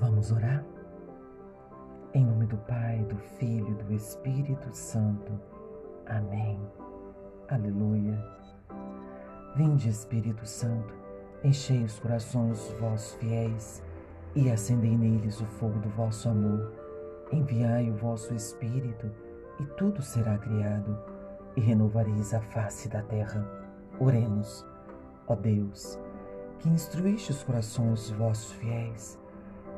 Vamos orar? Em nome do Pai, do Filho e do Espírito Santo. Amém. Aleluia. Vinde, Espírito Santo, enchei os corações vossos fiéis e acendei neles o fogo do vosso amor. Enviai o vosso Espírito e tudo será criado e renovareis a face da terra. Oremos, ó Deus, que instruíste os corações vossos fiéis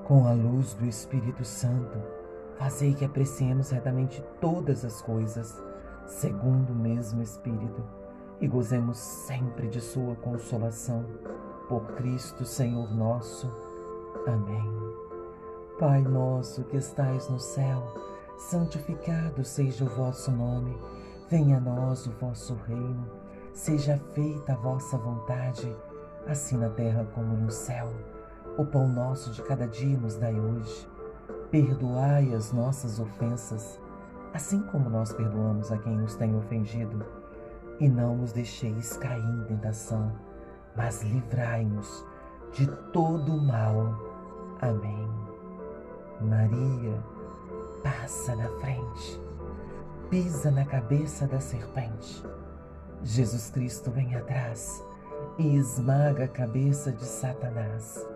com a luz do Espírito Santo Fazei que apreciemos retamente todas as coisas, segundo o mesmo Espírito, e gozemos sempre de Sua consolação. Por Cristo, Senhor nosso. Amém. Pai nosso que estais no céu, santificado seja o vosso nome. Venha a nós o vosso reino. Seja feita a vossa vontade, assim na terra como no céu. O pão nosso de cada dia nos dai hoje Perdoai as nossas ofensas, assim como nós perdoamos a quem nos tem ofendido. E não nos deixeis cair em tentação, mas livrai-nos de todo o mal. Amém. Maria, passa na frente, pisa na cabeça da serpente. Jesus Cristo vem atrás e esmaga a cabeça de Satanás.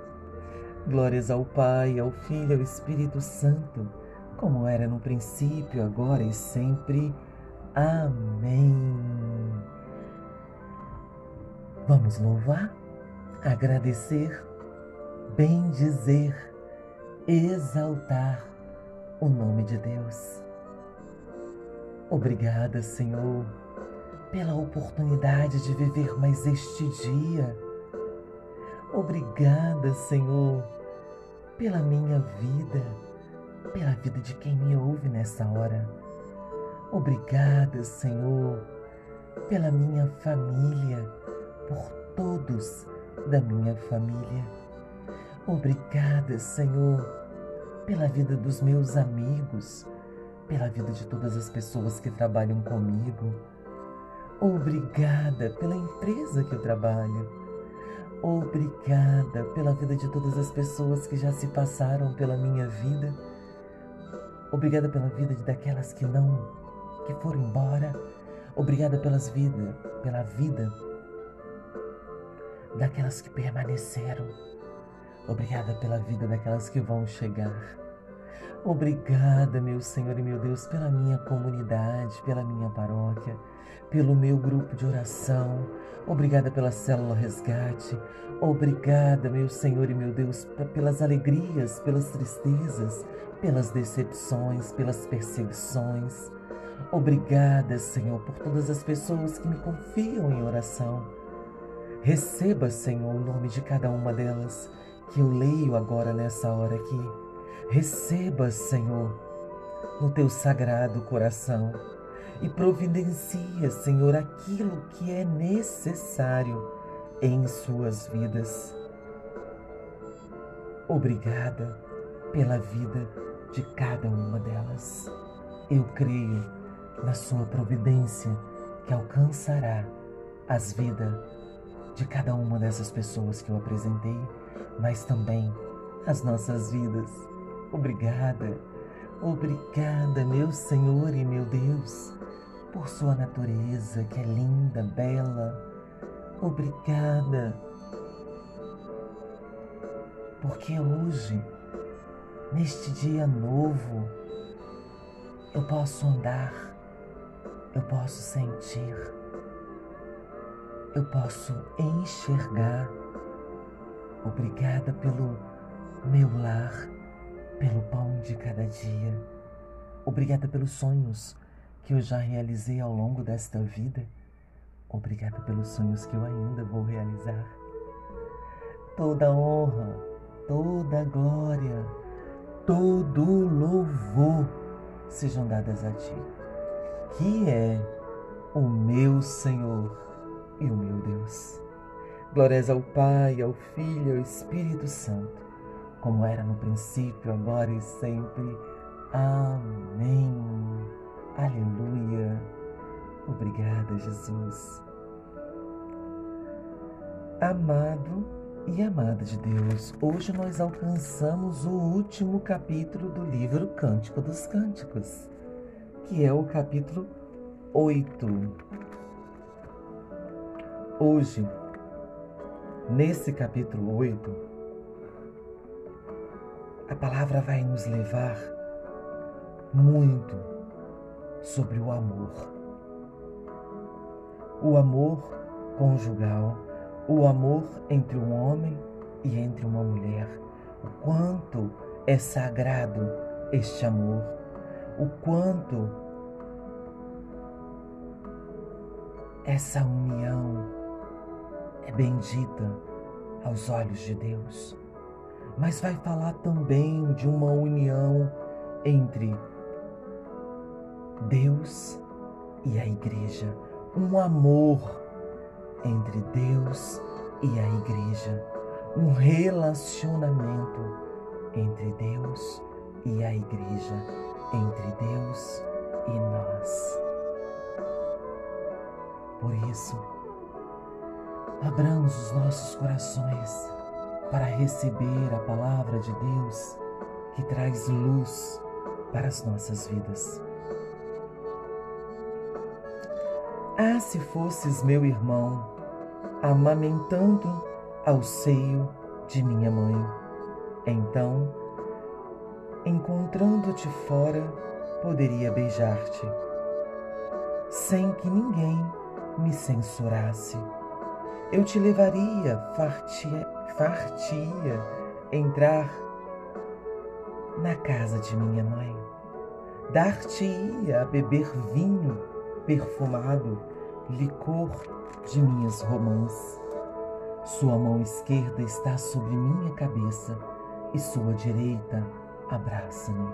Glórias ao Pai, ao Filho e ao Espírito Santo como era no princípio, agora e sempre. Amém. Vamos louvar, agradecer, bendizer, exaltar o nome de Deus. Obrigada, Senhor, pela oportunidade de viver mais este dia. Obrigada, Senhor, pela minha vida pela vida de quem me ouve nessa hora. Obrigada, Senhor, pela minha família, por todos da minha família. Obrigada, Senhor, pela vida dos meus amigos, pela vida de todas as pessoas que trabalham comigo. Obrigada pela empresa que eu trabalho. Obrigada pela vida de todas as pessoas que já se passaram pela minha vida Obrigada pela vida daquelas que não, que foram embora. Obrigada pelas vidas, pela vida daquelas que permaneceram. Obrigada pela vida daquelas que vão chegar. Obrigada, meu Senhor e meu Deus, pela minha comunidade, pela minha paróquia, pelo meu grupo de oração. Obrigada pela célula resgate. Obrigada, meu Senhor e meu Deus, pelas alegrias, pelas tristezas, pelas decepções, pelas perseguições. Obrigada, Senhor, por todas as pessoas que me confiam em oração. Receba, Senhor, o nome de cada uma delas que eu leio agora nessa hora aqui. Receba, Senhor, no teu sagrado coração e providencia, Senhor, aquilo que é necessário em suas vidas. Obrigada pela vida de cada uma delas. Eu creio na Sua providência que alcançará as vidas de cada uma dessas pessoas que eu apresentei, mas também as nossas vidas. Obrigada, obrigada, meu Senhor e meu Deus, por Sua natureza que é linda, bela. Obrigada, porque hoje neste dia novo, eu posso andar, eu posso sentir, eu posso enxergar. Obrigada pelo meu lar, pelo pão de cada dia. Obrigada pelos sonhos que eu já realizei ao longo desta vida. Obrigada pelos sonhos que eu ainda vou realizar. Toda honra, toda glória todo louvor sejam dadas a ti, que é o meu Senhor e o meu Deus. Glórias ao Pai, ao Filho e ao Espírito Santo, como era no princípio, agora e sempre. Amém. Aleluia. Obrigada, Jesus. Amado e amada de Deus, hoje nós alcançamos o último capítulo do livro Cântico dos Cânticos, que é o capítulo 8. Hoje, nesse capítulo 8, a palavra vai nos levar muito sobre o amor. O amor conjugal, o amor entre um homem e entre uma mulher. O quanto é sagrado este amor, o quanto essa união é bendita aos olhos de Deus. Mas vai falar também de uma união entre Deus e a igreja, um amor entre Deus e a igreja, um relacionamento entre Deus e a igreja, entre Deus e nós. Por isso, abramos os nossos corações para receber a palavra de Deus que traz luz para as nossas vidas. Ah, se fosses meu irmão, amamentando ao seio de minha mãe. Então, encontrando-te fora, poderia beijar-te, sem que ninguém me censurasse. Eu te levaria, fartia, fartia entrar na casa de minha mãe. Dar-te-ia a beber vinho perfumado licor de minhas romãs. Sua mão esquerda está sobre minha cabeça e sua direita abraça-me.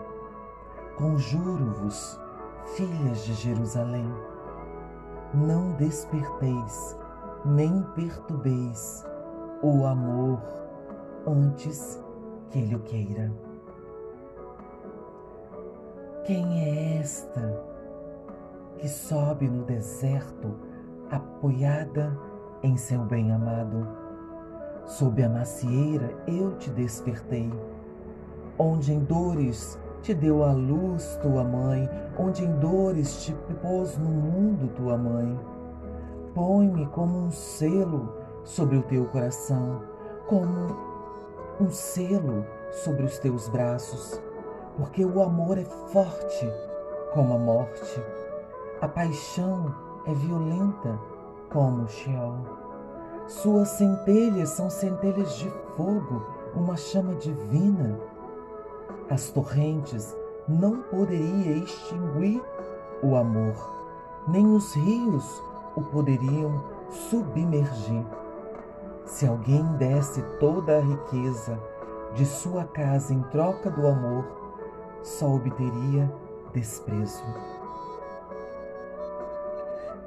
Conjuro-vos, filhas de Jerusalém, não desperteis, nem perturbeis o amor antes que ele o queira. Quem é esta que sobe no deserto apoiada em seu bem-amado. Sob a macieira eu te despertei, onde em dores te deu a luz tua mãe, onde em dores te pôs no mundo tua mãe. Põe-me como um selo sobre o teu coração, como um selo sobre os teus braços, porque o amor é forte como a morte. A paixão é violenta como o Sheol. Suas centelhas são centelhas de fogo, uma chama divina. As torrentes não poderiam extinguir o amor, nem os rios o poderiam submergir. Se alguém desse toda a riqueza de sua casa em troca do amor, só obteria desprezo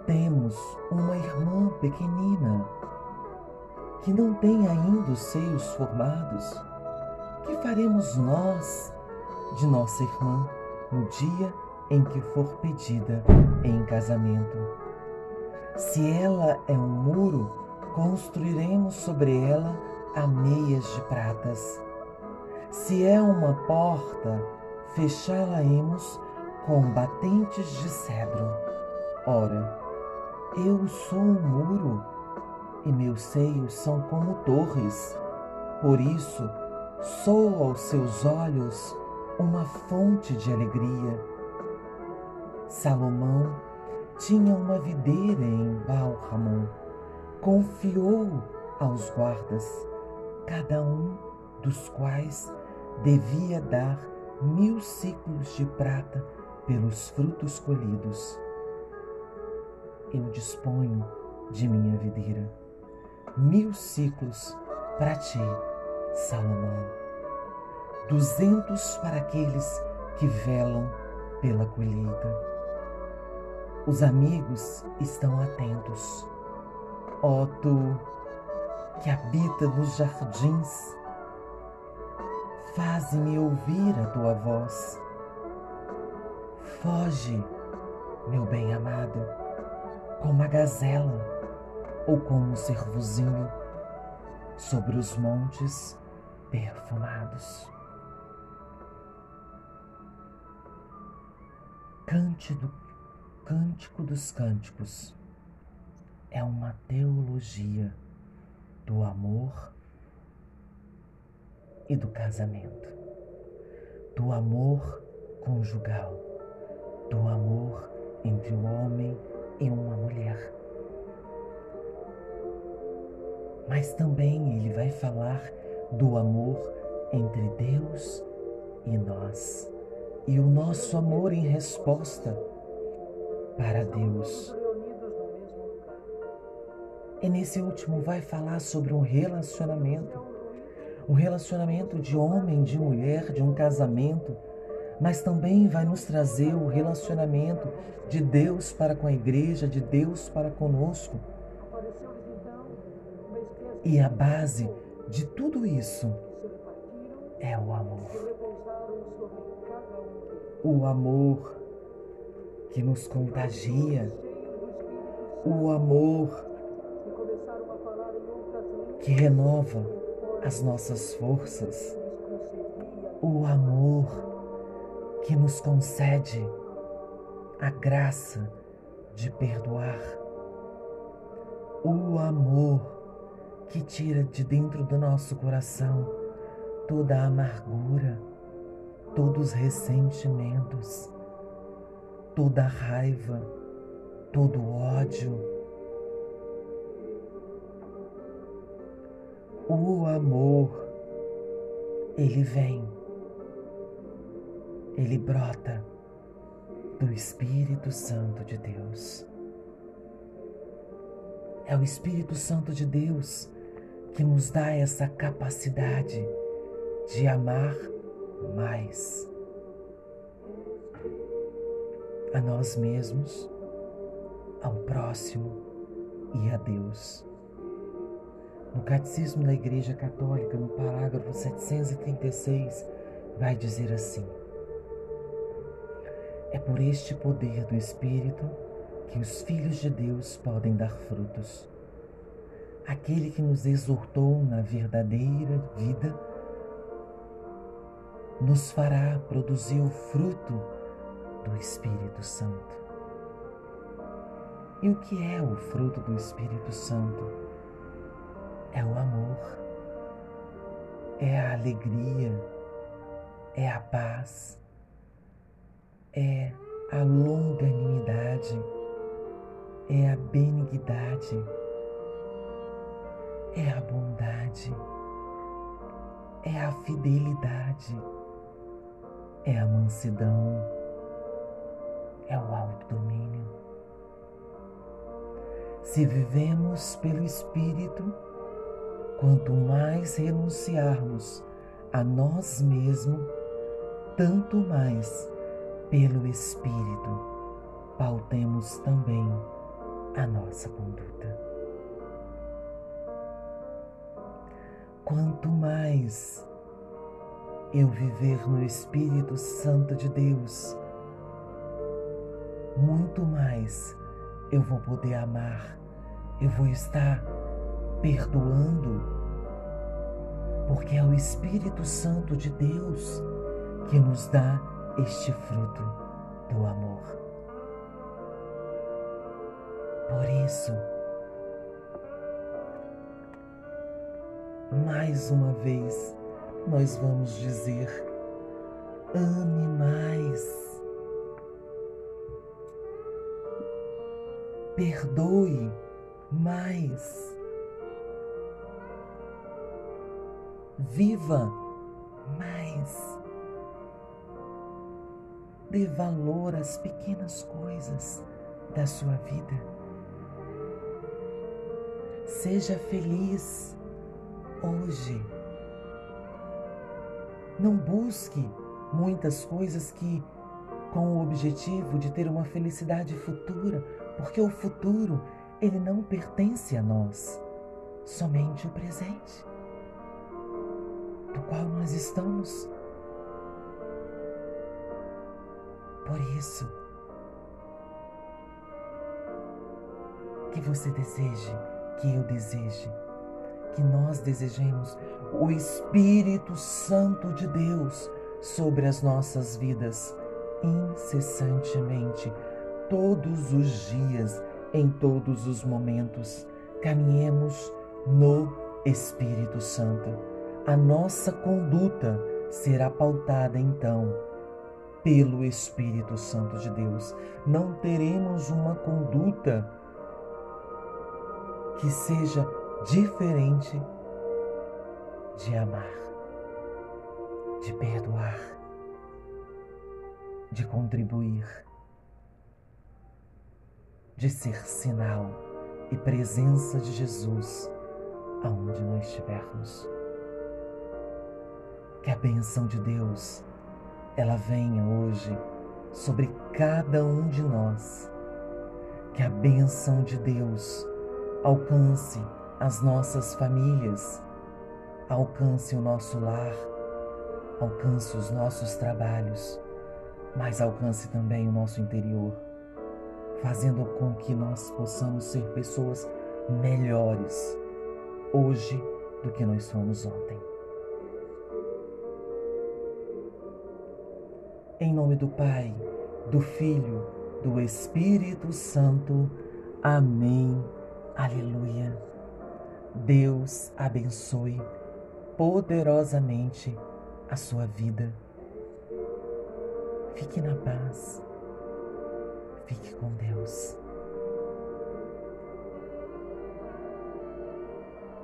temos uma irmã pequenina que não tem ainda os seios formados, que faremos nós de nossa irmã no dia em que for pedida em casamento? Se ela é um muro, construiremos sobre ela ameias de pratas. Se é uma porta, fechá-la-emos com batentes de cedro. Ora, eu sou um muro e meus seios são como torres. Por isso, sou aos seus olhos uma fonte de alegria. Salomão tinha uma videira em Baal-Ramon. Confiou aos guardas, cada um dos quais devia dar mil ciclos de prata pelos frutos colhidos eu disponho de minha videira. Mil ciclos para ti, Salomão. Duzentos para aqueles que velam pela colheita. Os amigos estão atentos. Ó tu que habita nos jardins, faze-me ouvir a tua voz. Foge, meu bem-amado, como a gazela ou como um servozinho sobre os montes perfumados. Cântico, Cântico dos Cânticos é uma teologia do amor e do casamento, do amor conjugal, do amor entre o homem e uma mulher. Mas também ele vai falar do amor entre Deus e nós, e o nosso amor em resposta para Deus e nesse último vai falar sobre um relacionamento, um relacionamento de homem, de mulher, de um casamento, mas também vai nos trazer o relacionamento de Deus para com a igreja, de Deus para conosco. E a base de tudo isso é o amor. O amor que nos contagia, o amor que renova as nossas forças, o amor que nos concede a graça de perdoar, o amor que tira de dentro do nosso coração toda a amargura, todos os ressentimentos, toda a raiva, todo o ódio. O amor, ele vem, ele brota do Espírito Santo de Deus. É o Espírito Santo de Deus que nos dá essa capacidade de amar mais a nós mesmos, ao próximo e a Deus. No Catecismo da Igreja Católica, no parágrafo 736, vai dizer assim: É por este poder do Espírito que os filhos de Deus podem dar frutos. Aquele que nos exortou na verdadeira vida nos fará produzir o fruto do Espírito Santo. E o que é o fruto do Espírito Santo? é o amor, é a alegria, é a paz, é a longanimidade, é a benignidade, é a bondade, é a fidelidade, é a mansidão, é o autodomínio. Se vivemos pelo Espírito, Quanto mais renunciarmos a nós mesmos, tanto mais pelo Espírito pautemos também a nossa conduta. Quanto mais eu viver no Espírito Santo de Deus, muito mais eu vou poder amar, eu vou estar perdoando, porque é o Espírito Santo de Deus que nos dá este fruto do amor. Por isso, mais uma vez, nós vamos dizer: ame mais, perdoe mais. Viva mais. Dê valor às pequenas coisas da sua vida. Seja feliz hoje. Não busque muitas coisas que com o objetivo de ter uma felicidade futura, porque o futuro, ele não pertence a nós, somente o presente, do qual nós estamos. Por isso, que você deseje, que eu deseje, que nós desejemos o Espírito Santo de Deus sobre as nossas vidas incessantemente, todos os dias, em todos os momentos. Caminhemos no Espírito Santo. A nossa conduta será pautada então pelo Espírito Santo de Deus. Não teremos uma conduta que seja diferente de amar, de perdoar, de contribuir, de ser sinal e presença de Jesus aonde nós estivermos. Que a benção de Deus ela venha hoje sobre cada um de nós. Que a benção de Deus alcance as nossas famílias, alcance o nosso lar, alcance os nossos trabalhos, mas alcance também o nosso interior, fazendo com que nós possamos ser pessoas melhores hoje do que nós fomos ontem. Em nome do Pai, do Filho, do Espírito Santo. Amém. Aleluia. Deus abençoe poderosamente a sua vida. Fique na paz. Fique com Deus.